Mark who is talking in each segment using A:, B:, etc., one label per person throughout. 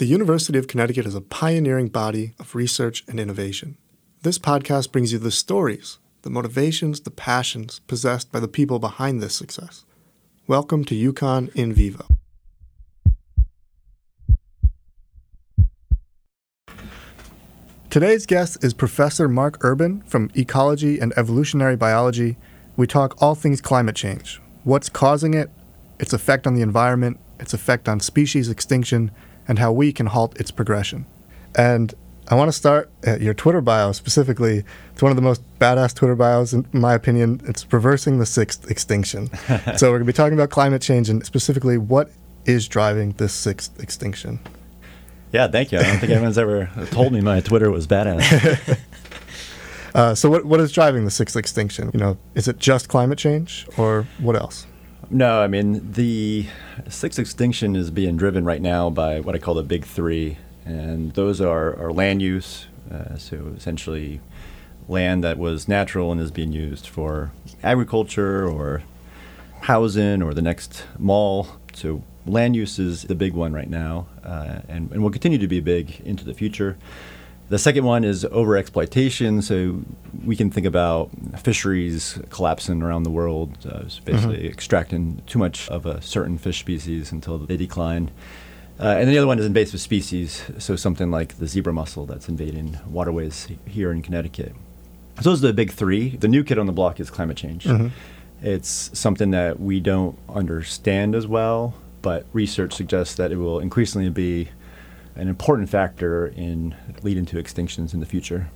A: The University of Connecticut is a pioneering body of research and innovation. This podcast brings you the stories, the motivations, the passions possessed by the people behind this success. Welcome to UConn in Vivo. Today's guest is Professor Mark Urban from Ecology and Evolutionary Biology. We talk all things climate change what's causing it, its effect on the environment, its effect on species extinction, and how we can halt its progression. And I want to start at your Twitter bio specifically. It's one of the most badass Twitter bios, in my opinion. It's reversing the sixth extinction. so we're going to be talking about climate change and specifically what is driving this sixth extinction.
B: Yeah, thank you. I don't think anyone's ever told me my Twitter was badass.
A: uh, so what what is driving the sixth extinction? You know, is it just climate change or what else?
B: No, I mean the sixth extinction is being driven right now by what I call the big three, and those are, are land use. Uh, so essentially, land that was natural and is being used for agriculture or housing or the next mall. So land use is the big one right now, uh, and, and will continue to be big into the future. The second one is overexploitation. So we can think about fisheries collapsing around the world, uh, basically mm-hmm. extracting too much of a certain fish species until they decline. Uh, and then the other one is invasive species, so something like the zebra mussel that's invading waterways here in Connecticut. So those are the big three. The new kid on the block is climate change. Mm-hmm. It's something that we don't understand as well, but research suggests that it will increasingly be an important factor in leading to extinctions in the future.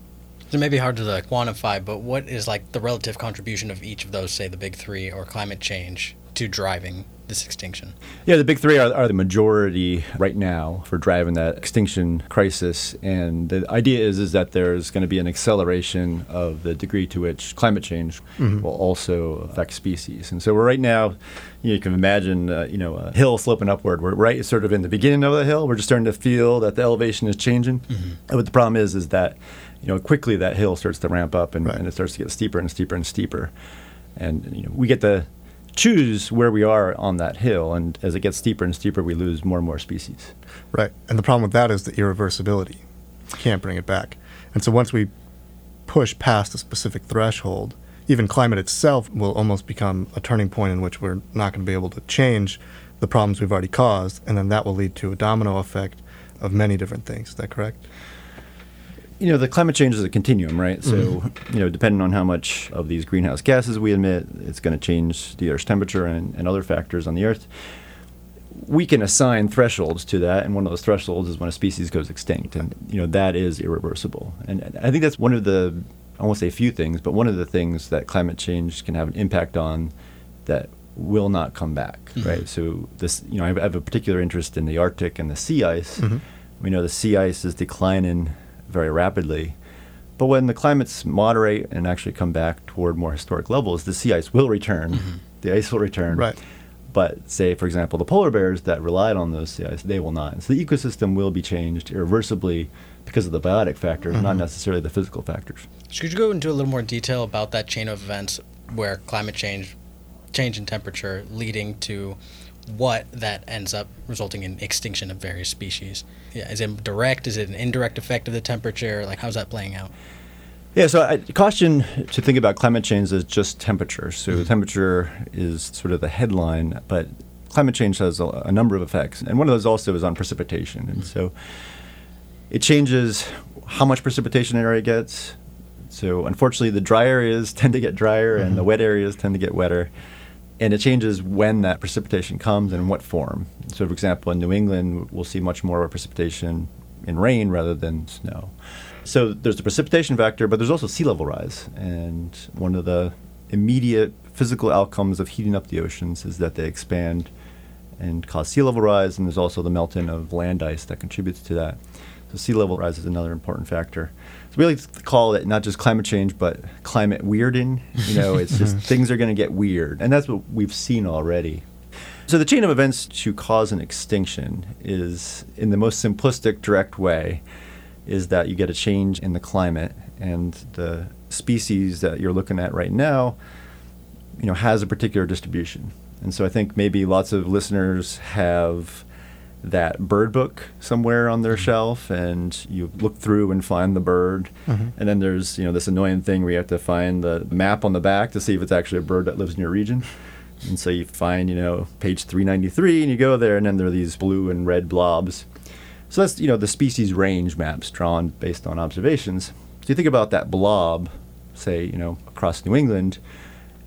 C: It may be hard to quantify, but what is like the relative contribution of each of those, say the big three or climate change, to driving this extinction?
B: Yeah, the big three are, are, the majority right now for driving that extinction crisis. And the idea is, is that there's going to be an acceleration of the degree to which climate change mm-hmm. will also affect species. And so we're right now, you, know, you can imagine, uh, you know, a hill sloping upward. We're right sort of in the beginning of the hill. We're just starting to feel that the elevation is changing. Mm-hmm. But the problem is, is that, you know, quickly that hill starts to ramp up and, right. and it starts to get steeper and steeper and steeper. And, you know, we get the choose where we are on that hill. And as it gets steeper and steeper, we lose more and more species.
A: Right. And the problem with that is the irreversibility. You can't bring it back. And so once we push past a specific threshold, even climate itself will almost become a turning point in which we're not going to be able to change the problems we've already caused. And then that will lead to a domino effect of many different things. Is that correct?
B: You know, the climate change is a continuum, right? So, mm-hmm. you know, depending on how much of these greenhouse gases we emit, it's going to change the Earth's temperature and, and other factors on the Earth. We can assign thresholds to that, and one of those thresholds is when a species goes extinct, and you know that is irreversible. And I think that's one of the, I won't say a few things, but one of the things that climate change can have an impact on that will not come back, mm-hmm. right? So this, you know, I have a particular interest in the Arctic and the sea ice. Mm-hmm. We know the sea ice is declining very rapidly. But when the climates moderate and actually come back toward more historic levels, the sea ice will return. Mm-hmm. The ice will return.
A: Right.
B: But say, for example, the polar bears that relied on those sea ice, they will not. So the ecosystem will be changed irreversibly because of the biotic factors, mm-hmm. not necessarily the physical factors.
C: Could you go into a little more detail about that chain of events where climate change, change in temperature, leading to what that ends up resulting in extinction of various species. Yeah, is it direct? Is it an indirect effect of the temperature? Like, how's that playing out?
B: Yeah, so I caution to think about climate change as just temperature. So mm-hmm. temperature is sort of the headline, but climate change has a, a, number of effects, and one of those also is on precipitation. And so it changes how much precipitation an area gets. So unfortunately, the dry areas tend to get drier, mm-hmm. and the mm-hmm. wet areas tend to get wetter and it changes when that precipitation comes and in what form. So, for example, in New England, we'll see much more of a precipitation in rain rather than snow. So, there's the precipitation factor, but there's also sea level rise. And one of the immediate physical outcomes of heating up the oceans is that they expand and cause sea level rise, and there's also the melting of land ice that contributes to that. So, sea level rise is another important factor. So we like to call it not just climate change, but climate weirding. You know, it's just things are going to get weird, and that's what we've seen already. So the chain of events to cause an extinction is, in the most simplistic, direct way, is that you get a change in the climate, and the species that you're looking at right now, you know, has a particular distribution. And so I think maybe lots of listeners have that bird book somewhere on their shelf and you look through and find the bird.
A: Mhm.
B: and then there's you know this annoying thing where you have to find the map on the back to see if it's actually a bird that lives in your region. And so you find you know page 393 and you go there and then there are these blue and red blobs. So that's you know the species range maps drawn based on observations. So you think about that blob say you know across new england.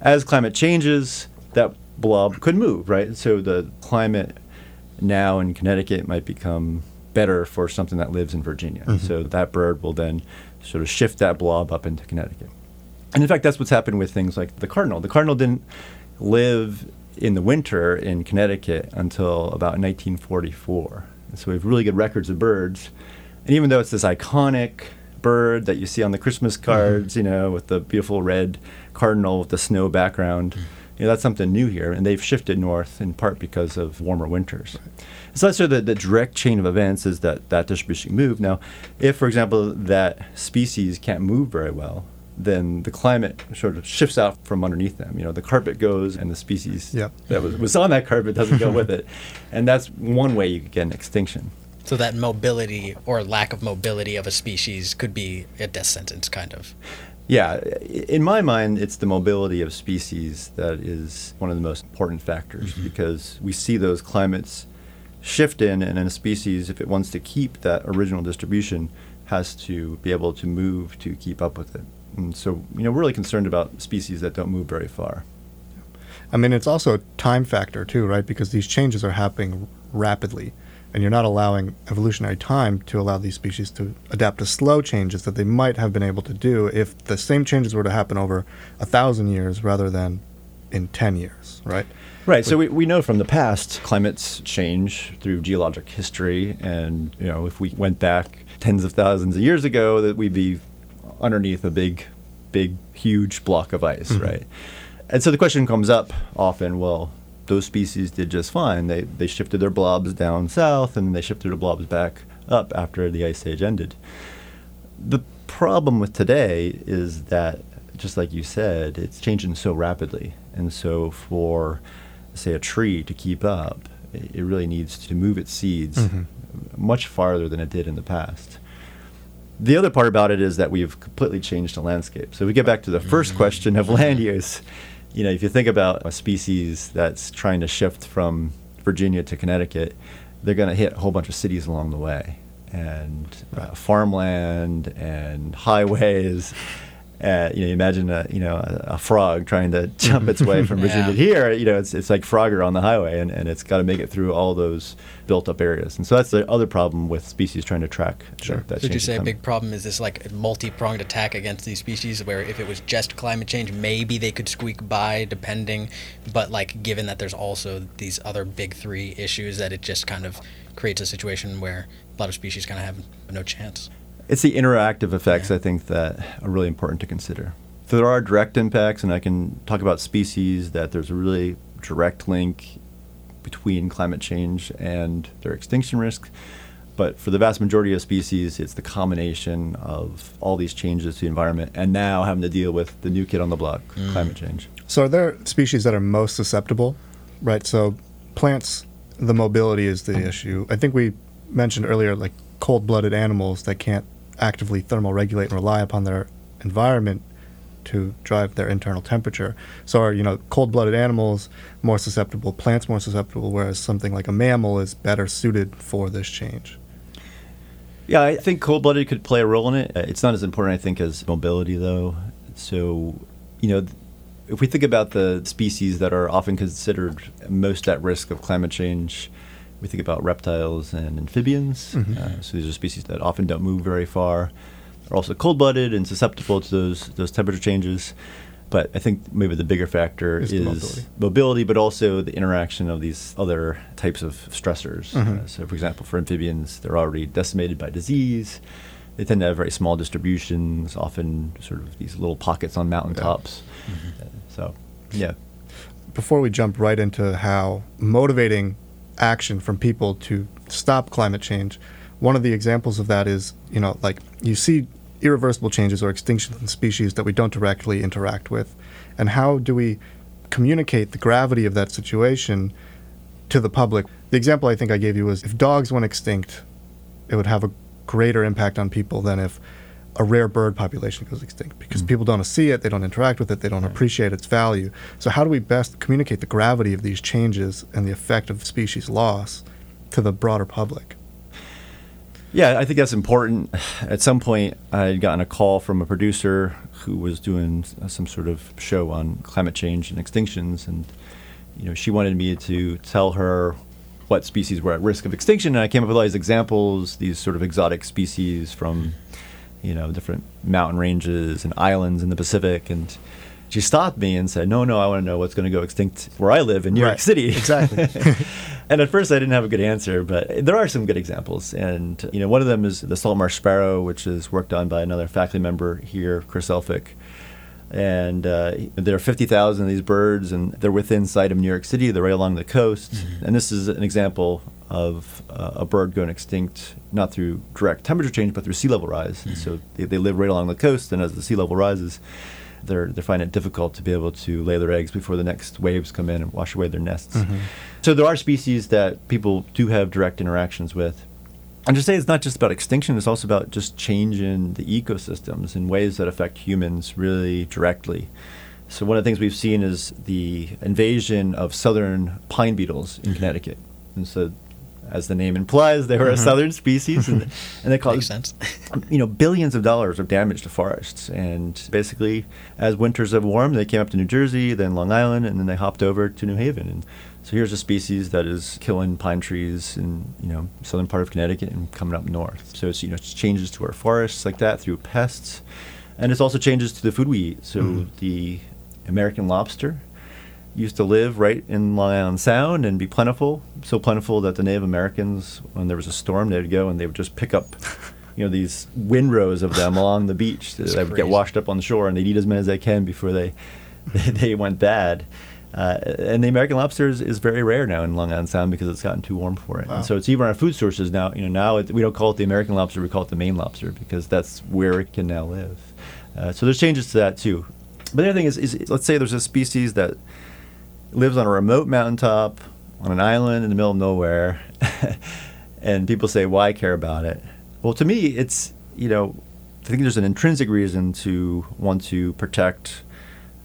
B: As climate changes that blob could move right? So the climate now in Connecticut might become better for something that lives in Virginia.
A: Mhm.
B: So that bird will then sort of shift that blob up into Connecticut. And in fact, that's what's happened with things like the cardinal. The cardinal didn't live in the winter in Connecticut until about 1944. And so we have really good records of birds. And even though it's this iconic bird that you see on the Christmas cards, you know, with the beautiful red cardinal with the snow background, you know, that's something new here. And they've shifted north in part because of warmer winters. So that's sort of the, the direct chain of events is that that distribution move. Now, if, for example, that species can't move very well, then the climate sort of shifts out from underneath them. You know, the carpet goes and the species
A: Yep.
B: that was, was on that carpet doesn't go with it. And that's one way you could get an extinction.
C: So that mobility or lack of mobility of a species could be a death sentence, kind of.
B: Yeah, in my mind, it's the mobility of species that is one of the most important factors mm-hmm. because we see those climates shift in, and then a species, if it wants to keep that original distribution, has to be able to move to keep up with it. And so, you know, we're really concerned about species that don't move very far.
A: I mean, it's also a time factor too, right? Because these changes are happening rapidly, and you're not allowing evolutionary time to allow these species to adapt to slow changes that they might have been able to do if the same changes were to happen over a thousand years rather than in ten years, right?
B: Right. So we, we know from the past climates change through geologic history, and you know if we went back tens of thousands of years ago, that we'd be underneath a big, big, huge block of ice,
A: Mhm.
B: right? And so the question comes up often: Well, those species did just fine. They they shifted their blobs down south, and they shifted their blobs back up after the ice age ended. The problem with today is that, just like you said, it's changing so rapidly. And so, for, say, a tree to keep up, it really needs to move its seeds
A: Mhm.
B: much farther than it did in the past. The other part about it is that we've completely changed the landscape. So, we get back to the first question of land use. You know, if you think about a species that's trying to shift from Virginia to Connecticut, they're going to hit a whole bunch of cities along the way and uh, farmland and highways. Uh, you know, you imagine a you know a, a frog trying to jump its way from Virginia
C: Yeah.
B: to here. You know, it's it's like Frogger on the highway, and, and it's got to make it through all those built up areas. And so that's the other problem with species trying to track. that-
A: Sure.
B: That,
C: Would you
B: change
C: say a big problem is this like multi-pronged attack against these species where if it was just climate change, maybe they could squeak by depending, but like given that there's also these other big three issues that it just kind of creates a situation where a lot of species kind of have no chance.
B: It's the interactive effects
C: Yeah.
B: I think that are really important to consider. So there are direct impacts, and I can talk about species that there's a really direct link between climate change and their extinction risk. But for the vast majority of species, it's the combination of all these changes to the environment and now having to deal with the new kid on the block,
C: Mm.
B: climate change.
A: So are there species that are most susceptible, right? So plants, the mobility is the issue. I think we mentioned earlier, like cold-blooded animals that can't actively thermoregulate and rely upon their environment to drive their internal temperature. So are you know cold-blooded animals more susceptible, plants more susceptible, whereas something like a mammal is better suited for this change.
B: Yeah, I think cold blooded could play a role in it. Uh, It's not as important, I think, as mobility, though. So, you know, if we think about the species that are often considered most at risk of climate change, we think about reptiles and amphibians.
A: Mhm.
B: Uh, so these are species that often don't move very far. They're also cold blooded and susceptible to those, those temperature changes. But I think maybe the bigger factor
A: Is
B: is,
A: mobility.
B: mobility, but also the interaction of these other types of stressors.
A: Mhm.
B: Uh, so, for example, for amphibians, they're already decimated by disease. They tend to have very small distributions, often sort of these little pockets on mountaintops. Uh, so, yeah.
A: before we jump right into how motivating action from people to stop climate change, one of the examples of that is, you know, like you see irreversible changes or extinction in species that we don't directly interact with. And how do we communicate the gravity of that situation to the public the example I think I gave you was if dogs went extinct, it would have a greater impact on people than if a rare bird population goes extinct because
B: Mm.
A: people don't see it, they don't interact with it, they don't
B: Right.
A: appreciate its value. So, how do we best communicate the gravity of these changes and the effect of species loss to the broader public?
B: Yeah, I think that's important. At some point, I had gotten a call from a producer who was doing some sort of show on climate change and extinctions, and you know, she wanted me to tell her what species were at risk of extinction, and I came up with all these examples, these sort of exotic species from, you know, different mountain ranges and islands in the Pacific, and she stopped me and said, "No, no, I want to know what's going to go extinct where I live in New York City."
A: Exactly.
B: and at first, I didn't have a good answer, but there are some good examples. And you know, one of them is the salt marsh sparrow, which is worked on by another faculty member here, Chris Elphick. And uh, there are 50,000 of these birds, and they're within sight of New York City. They're right along the coast. And this is an example of uh, a bird going extinct, not through direct temperature change, but through sea level rise. And so mm-hmm. they, they live right along the coast, and as the sea level rises, they're, they find it difficult to be able to lay their eggs before the next waves come in and wash away their nests. Mm-hmm. So there are species that people do have direct interactions with. And to say it's not just about extinction, it's also about just change in the ecosystems in ways that affect humans really directly. So one of the things we've seen is the invasion of southern pine beetles in mm-hmm. Connecticut. And so as the name implies, they were a mm-hmm. southern species and, and they caused you know, billions of dollars of damage to forests. And basically, as winters have warmed, they came up to New Jersey, then Long Island, and then they hopped over to New Haven. And so here's a species that is killing pine trees in you know southern part of Connecticut and coming up north. So it's you know it's changes to our forests like that through pests, and it's also changes to the food we eat. So mm-hmm. the American lobster used to live right in Long Island Sound and be plentiful, so plentiful that the Native Americans, when there was a storm, they would go and they would just pick up, you know, these windrows of them along the beach. that would get washed up on the shore, and they'd eat as many as they can before they they, they went bad. Uh, and the American lobster is, is very rare now in Long Island Sound because it's gotten too warm for it.
A: Wow.
B: And so it's even our food sources now. You know, now it, we don't call it the American lobster; we call it the Maine lobster because that's where it can now live. Uh, so there's changes to that too. But the other thing is, is, let's say there's a species that lives on a remote mountaintop on an island in the middle of nowhere, and people say, "Why care about it?" Well, to me, it's you know, I think there's an intrinsic reason to want to protect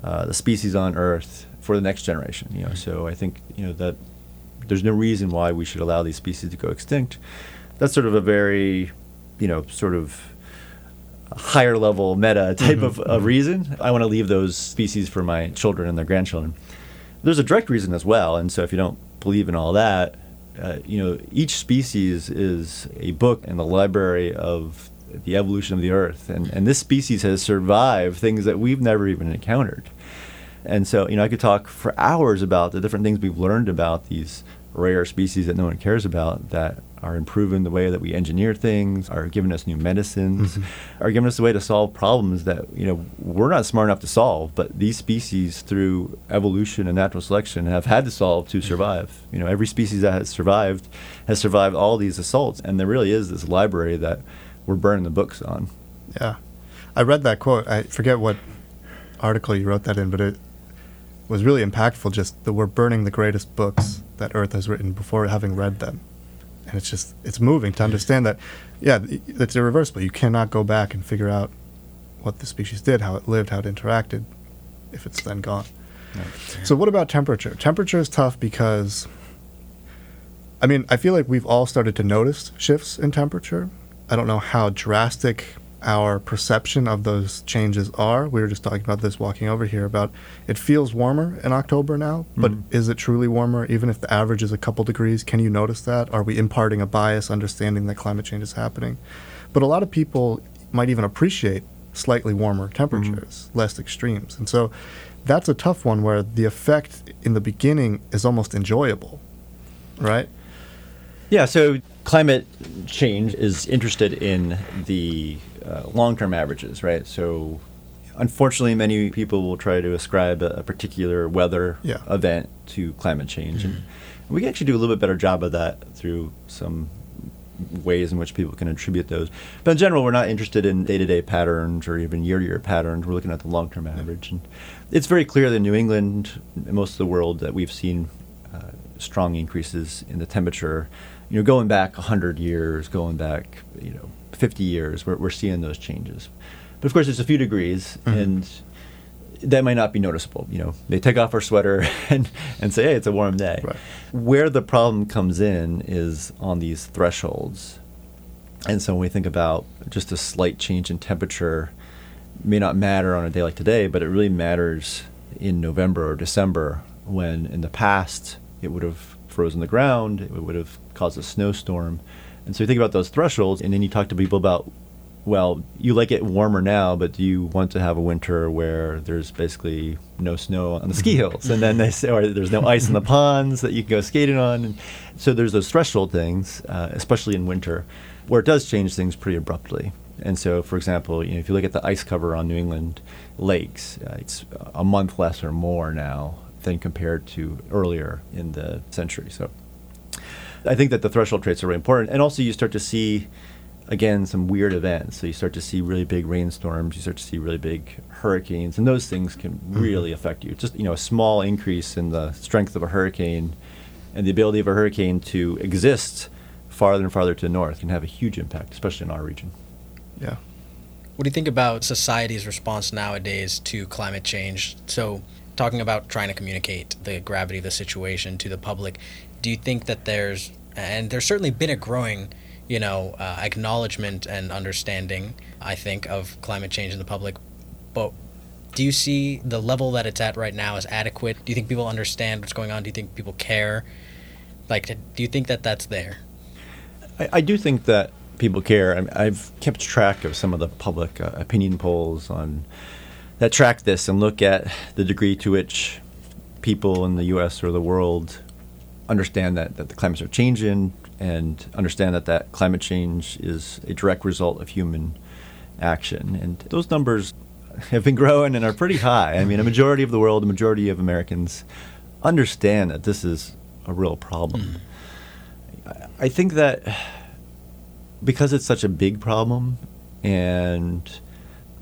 B: uh, the species on Earth for the next generation. You know, so I think you know that there's no reason why we should allow these species to go extinct. That's sort of a very, you know, sort of higher level meta type of, of reason. I want to leave those species for my children and their grandchildren. There's a direct reason as well, and so if you don't believe in all that, uh, you know, each species is a book in the library of the evolution of the Earth, and, and this species has survived things that we've never even encountered. And so, you know, I could talk for hours about the different things we've learned about these rare species that no one cares about that are improving the way that we engineer things, are giving us new medicines, mm-hmm. are giving us a way to solve problems that, you know, we're not smart enough to solve, but these species through evolution and natural selection have had to solve to mm-hmm. survive. You know, every species that has survived has survived all these assaults, and there really is this library that we're burning the books on.
A: Yeah. I read that quote. I forget what article you wrote that in, but it was really impactful just that we're burning the greatest books that Earth has written before having read them. And it's just, it's moving to understand that, yeah, it's irreversible. You cannot go back and figure out what the species did, how it lived, how it interacted, if it's then gone. So, what about temperature? Temperature is tough because, I mean, I feel like we've all started to notice shifts in temperature. I don't know how drastic our perception of those changes are. We were just talking about this walking over here about it feels warmer in October now, but
B: Mhm.
A: is it truly warmer? Even if the average is a couple degrees, can you notice that? Are we imparting a bias, understanding that climate change is happening? But a lot of people might even appreciate slightly warmer temperatures, less extremes. And so that's a tough one where the effect in the beginning is almost enjoyable, right?
B: Yeah, so climate change is interested in the uh, long term averages, right? So unfortunately, many people will try to ascribe a, particular weather
A: Yeah.
B: event to climate change. And we can actually do a little bit better job of that through some ways in which people can attribute those. But in general, we're not interested in day to day patterns or even year to year patterns. We're looking at the long term average. And it's very clear that in New England, and most of the world, that we've seen uh, strong increases in the temperature. You know, going back 100 years, going back, you know, 50 years, we're, we're seeing those changes. But of course, it's a few degrees,
A: Mhm.
B: and that might not be noticeable. You know, they take off our sweater and, and say, hey, it's a warm day.
A: Right.
B: Where the problem comes in is on these thresholds. And so when we think about just a slight change in temperature, may not matter on a day like today, but it really matters in November or December when in the past it would have frozen the ground, it would have caused a snowstorm. And so you think about those thresholds, and then you talk to people about, well, you like it warmer now, but do you want to have a winter where there's basically no snow on the ski hills? And then they say, or there's no ice in the ponds that you can go skating on. And so there's those threshold things, uh, especially in winter, where it does change things pretty abruptly. And so, for example, you know, if you look at the ice cover on New England lakes, uh, it's a month less or more now than compared to earlier in the century. So I think that the threshold traits are really important. And also, you start to see, again, some weird events. So you start to see really big rainstorms, you start to see really big hurricanes, and those things can mm-hmm. really affect you. Just, you know, a small increase in the strength of a hurricane and the ability of a hurricane to exist farther and farther to the north can have a huge impact, especially in our region.
A: Yeah.
C: What do you think about society's response nowadays to climate change? So, talking about trying to communicate the gravity of the situation to the public, do you think that there's, and there's certainly been a growing, you know, uh, acknowledgement and understanding, I think, of climate change in the public, but do you see the level that it's at right now as adequate? Do you think people understand what's going on? Do you think people care? Like, do you think that that's there?
B: I, I do think that people care. I, I've kept track of some of the public uh, opinion polls on that track this and look at the degree to which people in the U.S. or the world understand that, that the climates are changing and understand that that climate change is a direct result of human action. And those numbers have been growing and are pretty high. I mean, a majority of the world, a majority of Americans understand that this is a real problem. Mm-hmm. I- I think that because it's such a big problem and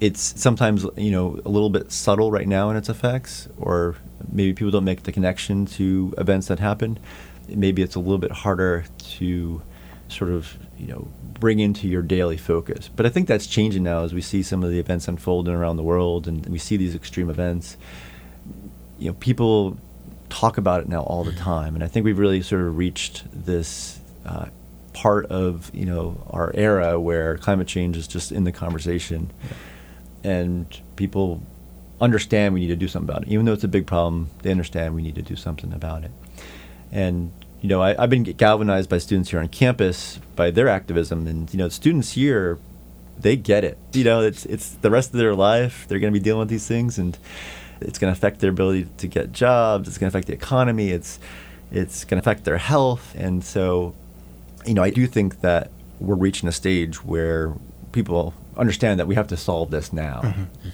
B: it's sometimes you know a little bit subtle right now in its effects or maybe people don't make the connection to events that happen maybe it's a little bit harder to sort of you know bring into your daily focus. But i think that's changing now as we see some of the events unfolding around the world and we see these extreme events. You know people talk about it now all the time and i think we've really sort of reached this uh, part of you know our era where climate change is just in the conversation and people understand we need to do something about it. Even though it's a big problem they understand we need to do something about it. And you know I, i've been galvanized by students here on campus by their activism. And you know students here they get it. You know it's it's the rest of their life they're going to be dealing with these things and it's going to affect their ability to get jobs it's going to affect the economy it's it's going to affect their health. And so you know i do think that we're reaching a stage where people understand that we have to solve this now. Mm-hmm. Mm-hmm.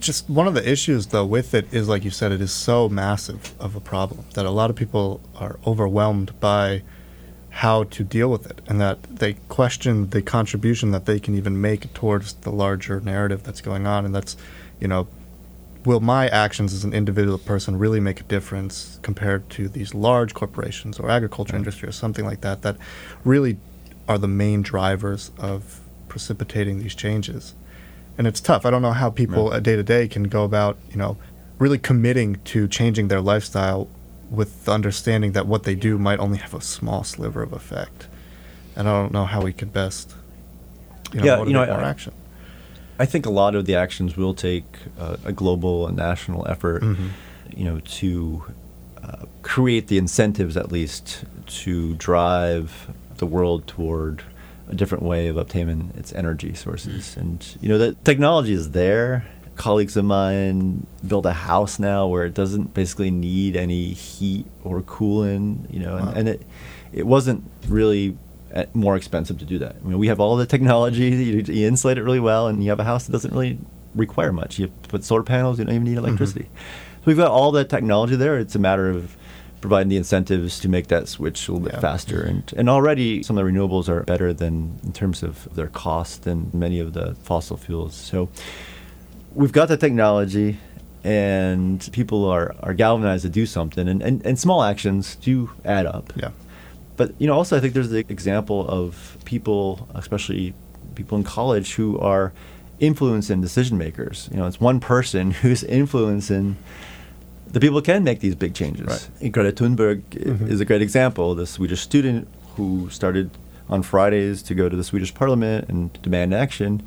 A: Just one of the issues though with it is like you said it is so massive of a problem that a lot of people are overwhelmed by how to deal with it and that they question the contribution that they can even make towards the larger narrative that's going on. And that's you know will my actions as an individual person really make a difference compared to these large corporations or agriculture
B: Right.
A: industry or something like that that really are the main drivers of precipitating these changes and it's tough. I don't know how people day to day can go about, you know, really committing to changing their lifestyle with the understanding that what they do might only have a small sliver of effect. And I don't know how we could best, you know,
B: Yeah,
A: motivate
B: you know,
A: more
B: I-
A: action.
B: I think a lot of the actions will take uh, a global and national effort,
A: Mhm.
B: you know, to uh, create the incentives at least to drive the world toward a different way of obtaining its energy sources. And you know, that technology is there. Colleagues of mine build a house now where it doesn't basically need any heat or cooling. You know, and,
A: Wow.
B: and it it wasn't really uh, more expensive to do that. I mean, we have all the technology. You, you insulate it really well, and you have a house that doesn't really require much. You put solar panels. You don't even need electricity. So we've got all the technology there. It's a matter of providing the incentives to make that switch a little bit
A: Yeah.
B: faster. And and already some of the renewables are better than in terms of their cost than many of the fossil fuels. So we've got the technology. and people are, are galvanized to do something, and, and, and small actions do add up.
A: Yeah.
B: But you know, also I think there's the example of people, especially people in college, who are influencing decision makers. You know, it's one person who's influencing the people can make these big changes.
A: Right.
B: Greta Thunberg
A: Mhm.
B: is a great example. The Swedish student who started on Fridays to go to the Swedish parliament and demand action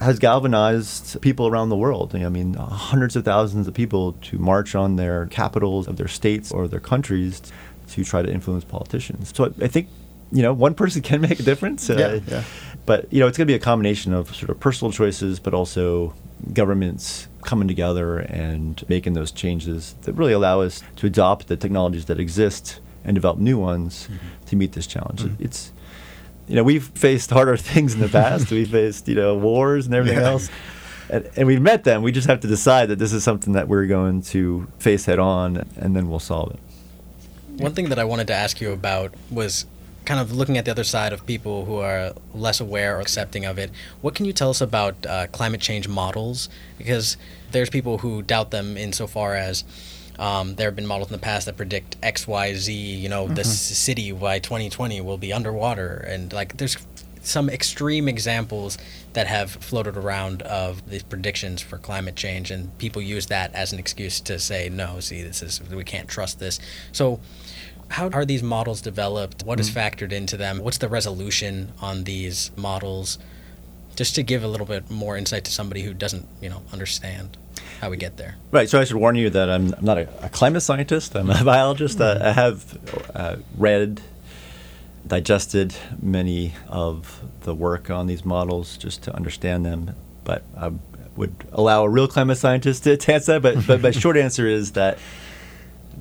B: has galvanized people around the world. I mean, hundreds of thousands of people to march on their capitals of their states or their countries to try to influence politicians. So I, I think, you know, one person can make a difference. uh,
A: Yeah, yeah.
B: But, you know, it's going to be a combination of sort of personal choices, but also governments coming together and making those changes that really allow us to adopt the technologies that exist and develop new ones to meet this challenge.
A: Mhm.
B: It's, you know, we've faced harder things in the past. we faced, you know, wars and everything
A: Yeah.
B: else. And, and we've met them. We just have to decide that this is something that we're going to face head on, and then we'll solve it.
C: One thing that I wanted to ask you about was kind of looking at the other side of people who are less aware or accepting of it. What can you tell us about uh, climate change models? Because there's people who doubt them insofar as um, there have been models in the past that predict X, Y, Z. You know, the s- city by 2020 will be underwater, and like there's some extreme examples that have floated around of these predictions for climate change, and people use that as an excuse to say, no, see, this is we can't trust this. So, how are these models developed? What is factored into them? What's the resolution on these models? Just to give a little bit more insight to somebody who doesn't, you know, understand how we get there.
B: Right. So I should warn you that I'm, not a, a climate scientist. I'm a biologist. Uh, I have uh, read, digested many of the work on these models just to understand them. But I would allow a real climate scientist to answer that. But, but my short answer is that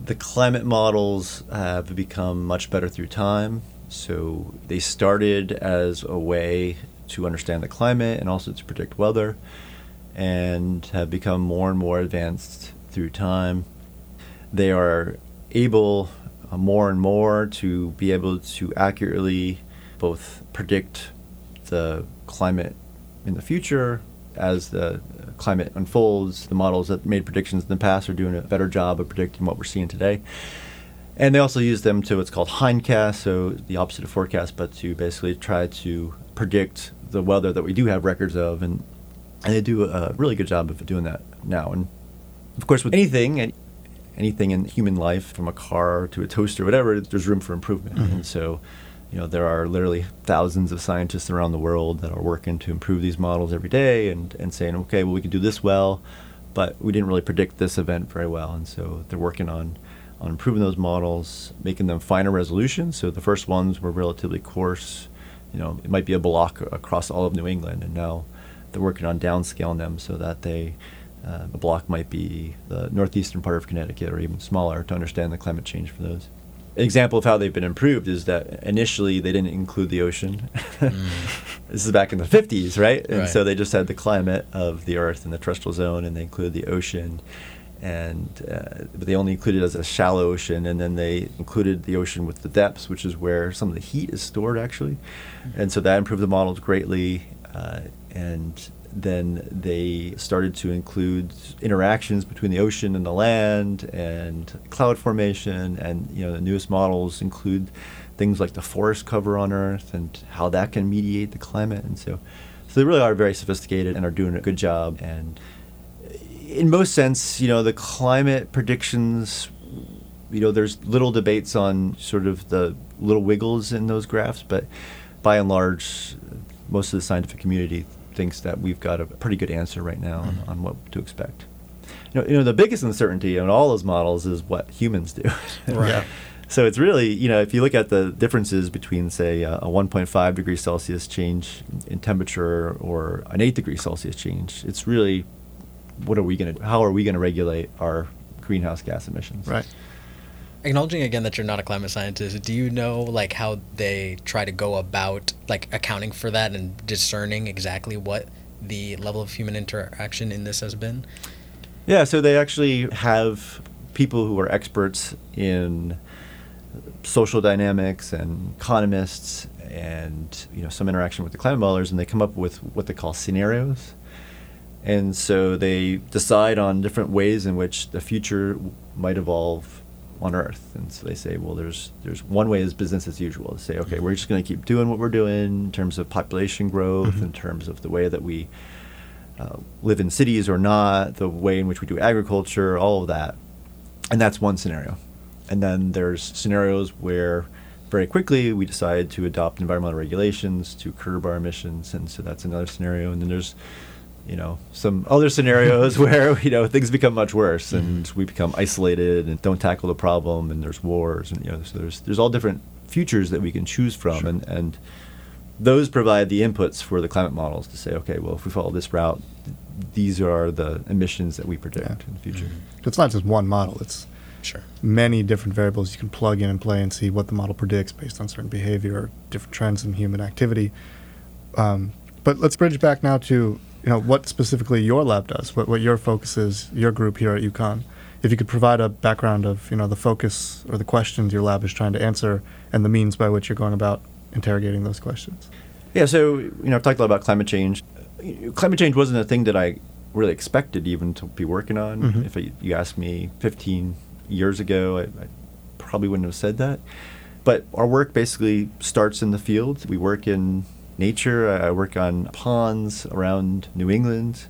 B: the climate models have become much better through time. So they started as a way to understand the climate and also to predict weather, and have become more and more advanced through time. They are able uh, more and more to be able to accurately both predict the climate in the future as the climate unfolds. The models that made predictions in the past are doing a better job of predicting what we're seeing today. And they also use them to what's called hindcast, so the opposite of forecast, but to basically try to predict the weather that we do have records of. And, and they do a really good job of doing that now. And of course, with anything, anything in human life, from a car to a toaster, whatever, there's room for improvement. Mm-hmm. And so, you know, there are literally thousands of scientists around the world that are working to improve these models every day and, and saying, okay, well, we can do this well, but we didn't really predict this event very well. And so they're working on, on improving those models, making them finer resolution. So the first ones were relatively coarse. You know, it might be a block across all of New England, and now they're working on downscaling them so that they uh, a block might be the northeastern part of Connecticut or even smaller to understand the climate change for those. An example of how they've been improved is that initially they didn't include the ocean. this is back in the 50s, right? And
C: Right.
B: so they just had the climate of the Earth and the terrestrial zone, and they included the ocean. And uh, but they only included it as a shallow ocean, and then they included the ocean with the depths, which is where some of the heat is stored actually. And so that improved the models greatly. Uh, and then they started to include interactions between the ocean and the land and cloud formation. And you know the newest models include things like the forest cover on earth and how that can mediate the climate. And so so they really are very sophisticated and are doing a good job. And in most sense you know the climate predictions you know there's little debates on sort of the little wiggles in those graphs but by and large most of the scientific community thinks that we've got a pretty good answer right now on, mm-hmm. on what to expect. You know, you know, the biggest uncertainty in all those models is what humans do.
C: Right.
A: Yeah.
B: So it's really, you know, if you look at the differences between, say, a, a 1.5 degree Celsius change in temperature or an 8 degree Celsius change, it's really what are we going to, how are we going to regulate our greenhouse gas emissions?
A: Right.
C: Acknowledging again that you're not a climate scientist, do you know like how they try to go about like accounting for that and discerning exactly what the level of human interaction in this has been?
B: Yeah, so they actually have people who are experts in social dynamics and economists and you know some interaction with the climate modelers and they come up with what they call scenarios And so they decide on different ways in which the future might evolve on Earth. And so they say, well, there's there's one way is business as usual. They say, okay, we're just going to keep doing what we're doing in terms of population growth,
A: Mhm.
B: in terms of the way that we uh, live in cities or not, the way in which we do agriculture, all of that. And that's one scenario. And then there's scenarios where very quickly we decide to adopt environmental regulations to curb our emissions. And so that's another scenario. And then there's, you know, some other scenarios where, you know, things become much worse and we become isolated and don't tackle the problem and there's wars and, you know, so there's, there's all different futures that we can choose from.
A: Sure.
B: And, and those provide the inputs for the climate models to say, okay, well, if we follow this route, th- these are the emissions that we predict
A: Yeah.
B: in the future.
A: It's not just one model. It's
C: Sure.
A: many different variables you can plug in and play and see what the model predicts based on certain behavior or different trends in human activity. Um, but let's bridge back now to you know what specifically your lab does, what, what your focus is, your group here at UConn. If you could provide a background of you know the focus or the questions your lab is trying to answer and the means by which you're going about interrogating those questions.
B: Yeah, so you know, I've talked a lot about climate change. Climate change wasn't a thing that I really expected even to be working on.
A: Mhm.
B: If I, you asked me 15 years ago, I, I probably wouldn't have said that. But our work basically starts in the field. We work in nature. I work on ponds around New England.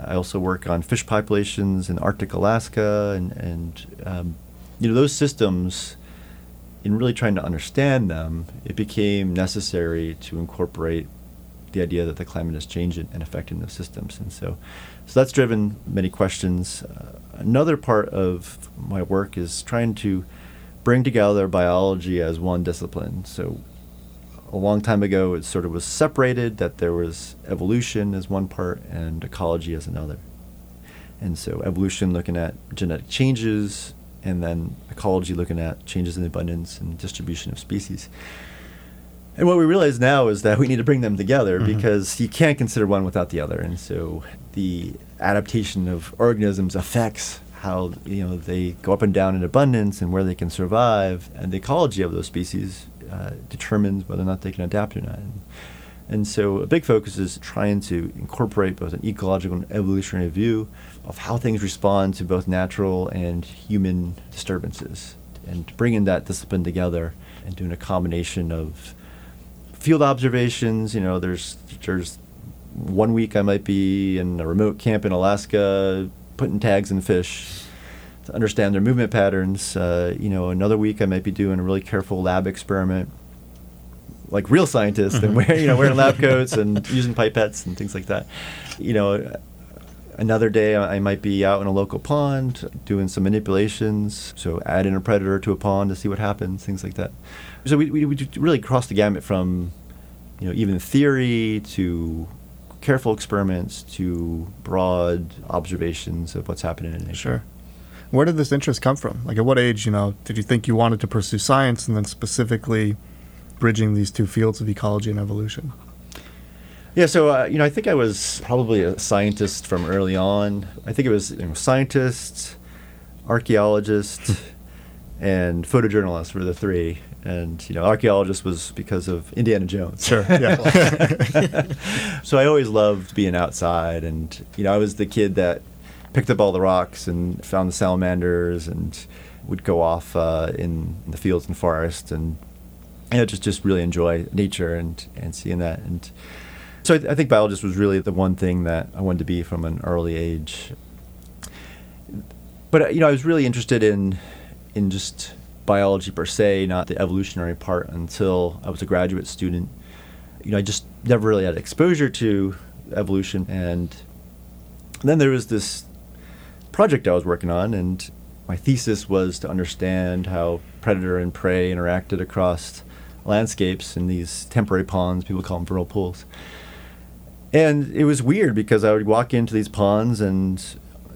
B: I also work on fish populations in Arctic Alaska, and, and um, you know those systems in really trying to understand them, it became necessary to incorporate the idea that the climate is changing and affecting those systems. And so, so that's driven many questions. Uh, another part of my work is trying to bring together biology as one discipline. So a long time ago, it sort of was separated that there was evolution as one part and ecology as another. And so evolution looking at genetic changes, and then ecology looking at changes in abundance and distribution of species. And what we realize now is that we need to bring them together
A: Mhm.
B: because you can't consider one without the other. And so the adaptation of organisms affects how you know they go up and down in abundance and where they can survive, and the ecology of those species uh, determines whether or not they can adapt or not. And, and so a big focus is trying to incorporate both an ecological and evolutionary view of how things respond to both natural and human disturbances, and bringing that discipline together and doing a combination of field observations. You know, there's there's one week I might be in a remote camp in Alaska putting tags in fish to understand their movement patterns. Uh, you know, another week I might be doing a really careful lab experiment, like real scientists, and
A: Mhm.
B: wearing you know wearing lab coats and using pipettes and things like that. You know. Another day, I I might be out in a local pond doing some manipulations. So, add in a predator to a pond to see what happens, things like that. So, we, we, we really cross the gamut from, you know, even theory to careful experiments to broad observations of what's happening in nature.
A: Sure. Where did this interest come from? Like, at what age, you know, did you think you wanted to pursue science and then specifically bridging these two fields of ecology and evolution?
B: Yeah, so uh, you know, I think I was probably a scientist from early on. I think it was you know, scientist, archaeologist, and photojournalist were the three. And you know, archaeologist was because of Indiana Jones.
A: Sure, yeah.
B: so I always loved being outside, and you know, I was the kid that picked up all the rocks and found the salamanders, and would go off uh, in, in the fields and forest, and you know, just just really enjoy nature and and seeing that. And so I, I think biologist was really the one thing that I wanted to be from an early age. But uh, you know, I was really interested in in just biology per se, not the evolutionary part, until I was a graduate student. You know, I just never really had exposure to evolution, and then there was this project I was working on, and my thesis was to understand how predator and prey interacted across landscapes in these temporary ponds. People call them vernal pools. And it was weird because I would walk into these ponds and,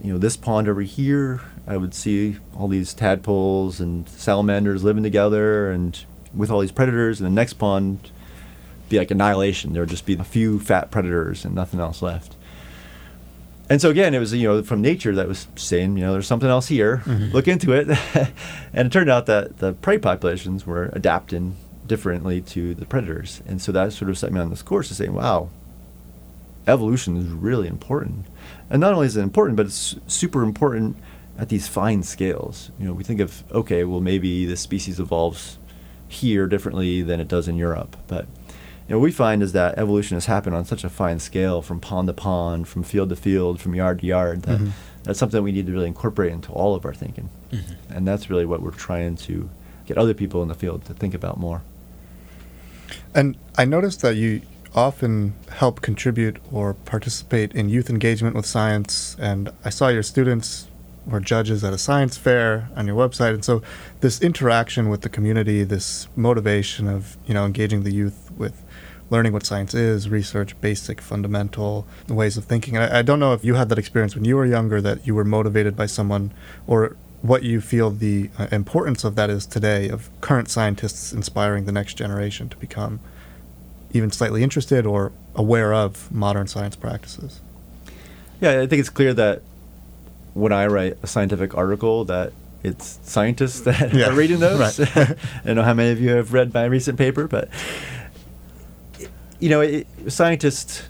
B: you know, this pond over here, I would see all these tadpoles and salamanders living together and with all these predators. And the next pond be like annihilation. There would just be a few fat predators and nothing else left. And so again, it was you know from nature that was saying you know there's something else here.
A: Mhm.
B: Look into it, and it turned out that the prey populations were adapting differently to the predators, and so that sort of set me on this course of saying, wow, evolution is really important. And not only is it important, but it's super important at these fine scales. You know, we think of okay, well maybe the species evolves here differently than it does in Europe, but you know, what we find is that evolution has happened on such a fine scale, from pond to pond, from field to field, from yard to yard, that
A: Mhm.
B: that's something we need to really incorporate into all of our thinking. And that's really what we're trying to get other people in the field to think about more.
A: And I noticed that you often help contribute or participate in youth engagement with science. And I saw your students were judges at a science fair on your website. And so this interaction with the community, this motivation of, you know, engaging the youth with learning what science is, research, basic, fundamental ways of thinking. And I, I don't know if you had that experience when you were younger that you were motivated by someone or what you feel the uh, importance of that is today of current scientists inspiring the next generation to become even slightly interested or aware of modern science practices.
B: Yeah, I think it's clear that when I write a scientific article, that it's scientists that
A: Yeah,
B: are reading those.
A: right.
B: I don't know how many of you have read my recent paper, but you know, it, scientists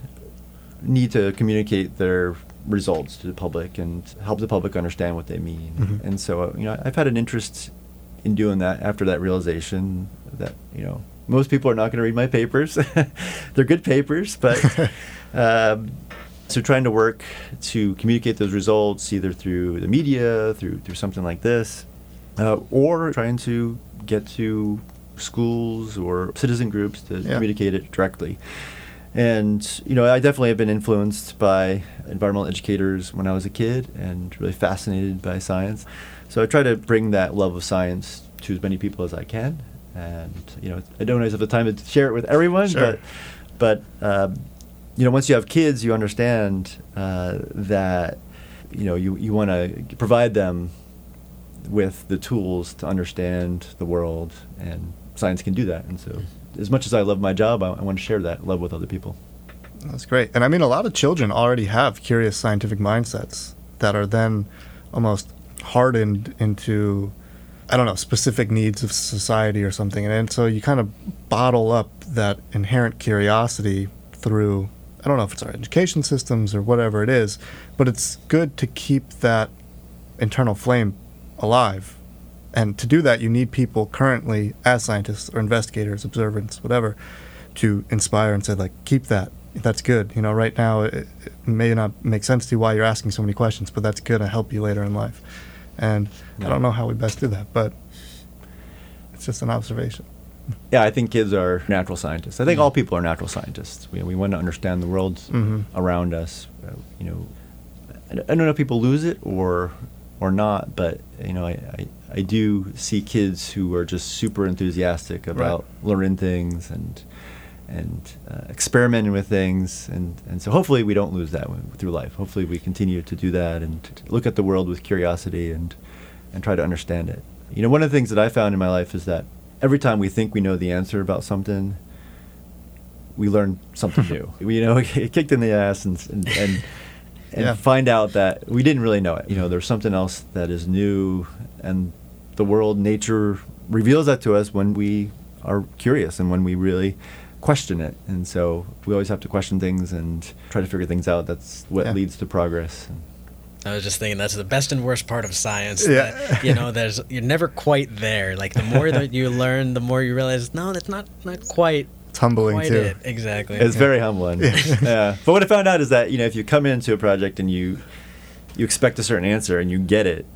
B: need to communicate their results to the public and help the public understand what they mean.
A: Mhm.
B: And so, uh, you know, I've had an interest in doing that after that realization that you know most people are not going to read my papers. They're good papers, but um, so trying to work to communicate those results either through the media, through through something like this, uh, or trying to get to schools or citizen groups to
A: Yeah.
B: communicate it directly. And you know, I definitely have been influenced by environmental educators when I was a kid, and really fascinated by science. So I try to bring that love of science to as many people as I can. And you know, I don't always have the time to share it with everyone,
A: Sure.
B: but but um, you know, once you have kids, you understand uh, that you know you you want to provide them with the tools to understand the world, and science can do that. And so, as much as I love my job, I, I want to share that love with other people.
A: That's great. And I mean, a lot of children already have curious scientific mindsets that are then almost hardened into, I don't know, specific needs of society or something. And, and so you kind of bottle up that inherent curiosity through, I don't know if it's our education systems or whatever it is, but it's good to keep that internal flame alive. And to do that, you need people currently, as scientists or investigators, observants, whatever, to inspire and say, like, keep that. That's good. You know, right now it, it may not make sense to you why you're asking so many questions, but that's going to help you later in life. And I don't know how we best do that, but it's just an observation.
B: Yeah, I think kids are natural scientists. I think all people are natural scientists. We, we want to understand the world
A: Mhm.
B: around us. Uh, you know, I, I don't know if people lose it or or not, but you know, I, I, I do see kids who are just super enthusiastic about learning things and and uh, experimenting with things, and, and so hopefully we don't lose that through life. Hopefully we continue to do that and look at the world with curiosity and and try to understand it. You know, one of the things that I found in my life is that every time we think we know the answer about something, we learn something new. We, you know, get kicked in the ass and and and, and
A: Yeah.
B: find out that we didn't really know it. You know, there's something else that is new, and the world, nature reveals that to us when we are curious and when we really question it. And so we always have to question things and try to figure things out. That's what
A: Yeah.
B: leads to progress.
C: I was just thinking that's the best and worst part of science.
A: Yeah.
C: that, you know, there's you're never quite there. Like the more that you learn, the more you realize, no, that's not not quite
A: It's humbling
C: quite
A: too.
C: it. Exactly.
B: It's very humbling.
A: Yeah.
B: yeah. But what I found out is that you know if you come into a project and you you expect a certain answer and you get it,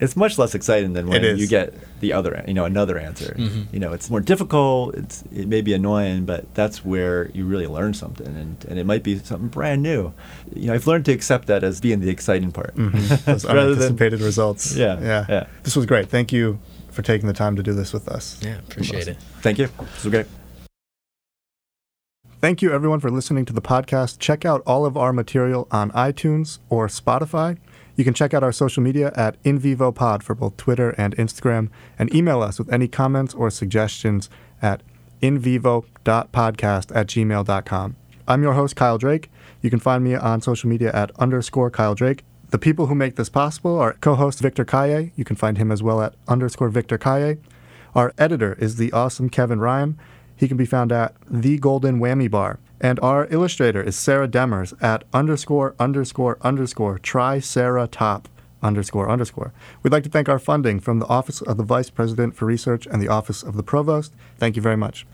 B: it's much less exciting than when you get the other you know another answer.
C: Mhm.
B: You know it's more difficult. It's it may be annoying, but that's where you really learn something, and and it might be something brand new. You know I've learned to accept that as being the exciting part,
A: Mhm. Those
B: rather than
A: unanticipated results.
B: Yeah,
A: yeah.
B: yeah.
A: This was great. Thank you for taking the time to do this with us.
C: Yeah, appreciate it.
B: Thank you. This was great.
A: Thank you, everyone, for listening to the podcast. Check out all of our material on iTunes or Spotify. You can check out our social media at InVivoPod for both Twitter and Instagram, and email us with any comments or suggestions at invivo.podcast at gmail.com. I'm your host, Kyle Drake. You can find me on social media at underscore Kyle Drake. The people who make this possible are co host Victor Kaye. You can find him as well at underscore Victor Kaye. Our editor is the awesome Kevin Ryan. He can be found at The Golden Whammy Bar. And our illustrator is Sarah Demers at underscore underscore underscore try Sarah top underscore underscore. We'd like to thank our funding from the Office of the Vice President for Research and the Office of the Provost. Thank you very much.